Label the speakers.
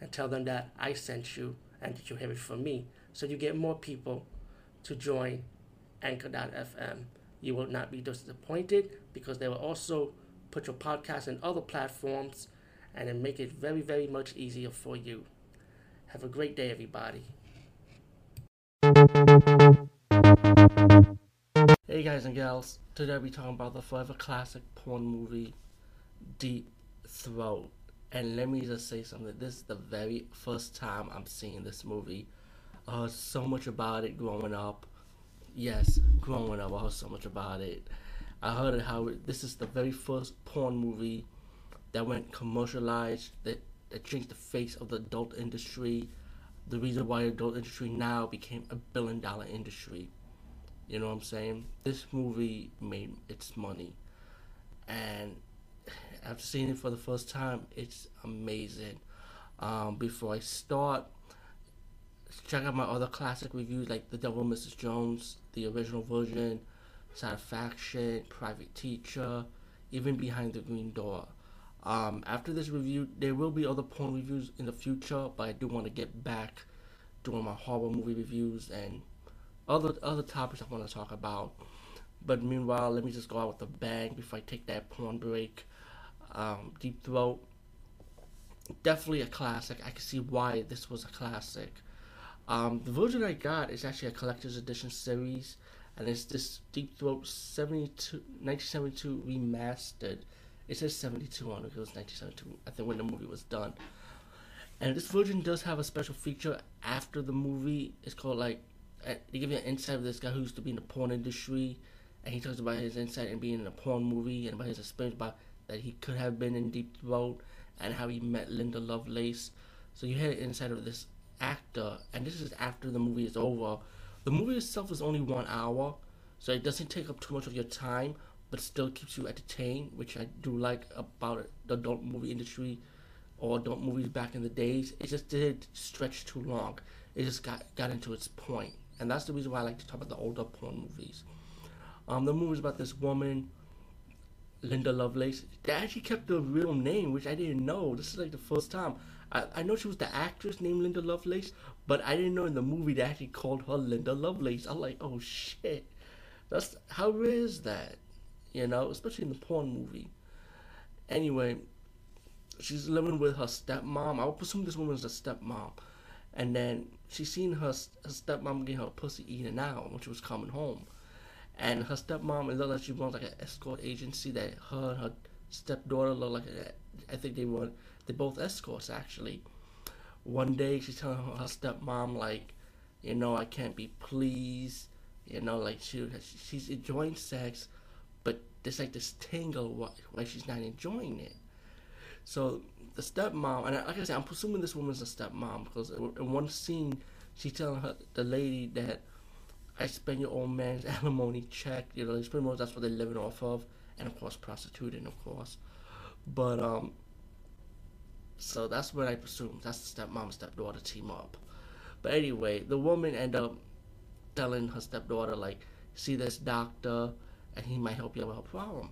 Speaker 1: and tell them that I sent you and that you have it from me. So you get more people to join Anchor.fm. You will not be disappointed because they will also put your podcast in other platforms and then make it very, very much easier for you. Have a great day, everybody. Hey guys and gals, today we're talking about the forever classic porn movie Deep Throat. And let me just say something. This is the very first time I'm seeing this movie. I heard so much about it growing up. Yes, growing up, I heard so much about it. I heard how it, this is the very first porn movie that went commercialized, that, that changed the face of the adult industry. The reason why the adult industry now became a billion dollar industry. You know what I'm saying? This movie made its money. And after seeing it for the first time, it's amazing. Um, before I start, check out my other classic reviews like The Devil Mrs. Jones, the original version, Satisfaction, Private Teacher, even Behind the Green Door. Um, after this review, there will be other porn reviews in the future, but I do want to get back doing my horror movie reviews and other other topics I want to talk about. But meanwhile, let me just go out with a bang before I take that porn break. Um, Deep Throat, definitely a classic. I can see why this was a classic. Um, the version I got is actually a collector's edition series, and it's this Deep Throat 72, 1972 remastered. It says 72 on it, it was 1972, I think, when the movie was done. And this version does have a special feature after the movie. It's called, like, uh, they give you an insight of this guy who used to be in the porn industry, and he talks about his insight in being in a porn movie and about his experience about that he could have been in Deep Throat and how he met Linda Lovelace. So you hear an insight of this actor, and this is after the movie is over. The movie itself is only one hour, so it doesn't take up too much of your time, but still keeps you entertained, which I do like about the adult movie industry or adult movies back in the days. It just did stretch too long. It just got got into its point, and that's the reason why I like to talk about the older porn movies. Um, the movie is about this woman Linda Lovelace. They actually kept the real name, which I didn't know. This is like the first time. I, I know she was the actress named Linda Lovelace, but I didn't know in the movie they actually called her Linda Lovelace. I'm like, oh shit. That's how rare is that? You know, especially in the porn movie. Anyway, she's living with her stepmom. I would presume this woman's a stepmom. And then she's seen her, her stepmom getting her pussy eaten out when she was coming home and her stepmom it looked like she runs like an escort agency that her and her stepdaughter look like a, I think they were they both escorts actually. One day she's telling her, her stepmom like, you know, I can't be pleased, you know, like she she's enjoying sex, but there's like this tingle like she's not enjoying it. So the stepmom, and like I said, I'm presuming this woman's a stepmom because in one scene she's telling her the lady that I spend your old man's alimony check. You know, it's pretty much that's what they're living off of, and of course prostituting, of course. But um, so that's what I presume. That's the stepmom stepdaughter team up. But anyway, the woman end up telling her stepdaughter like, see this doctor, and he might help you with her problem.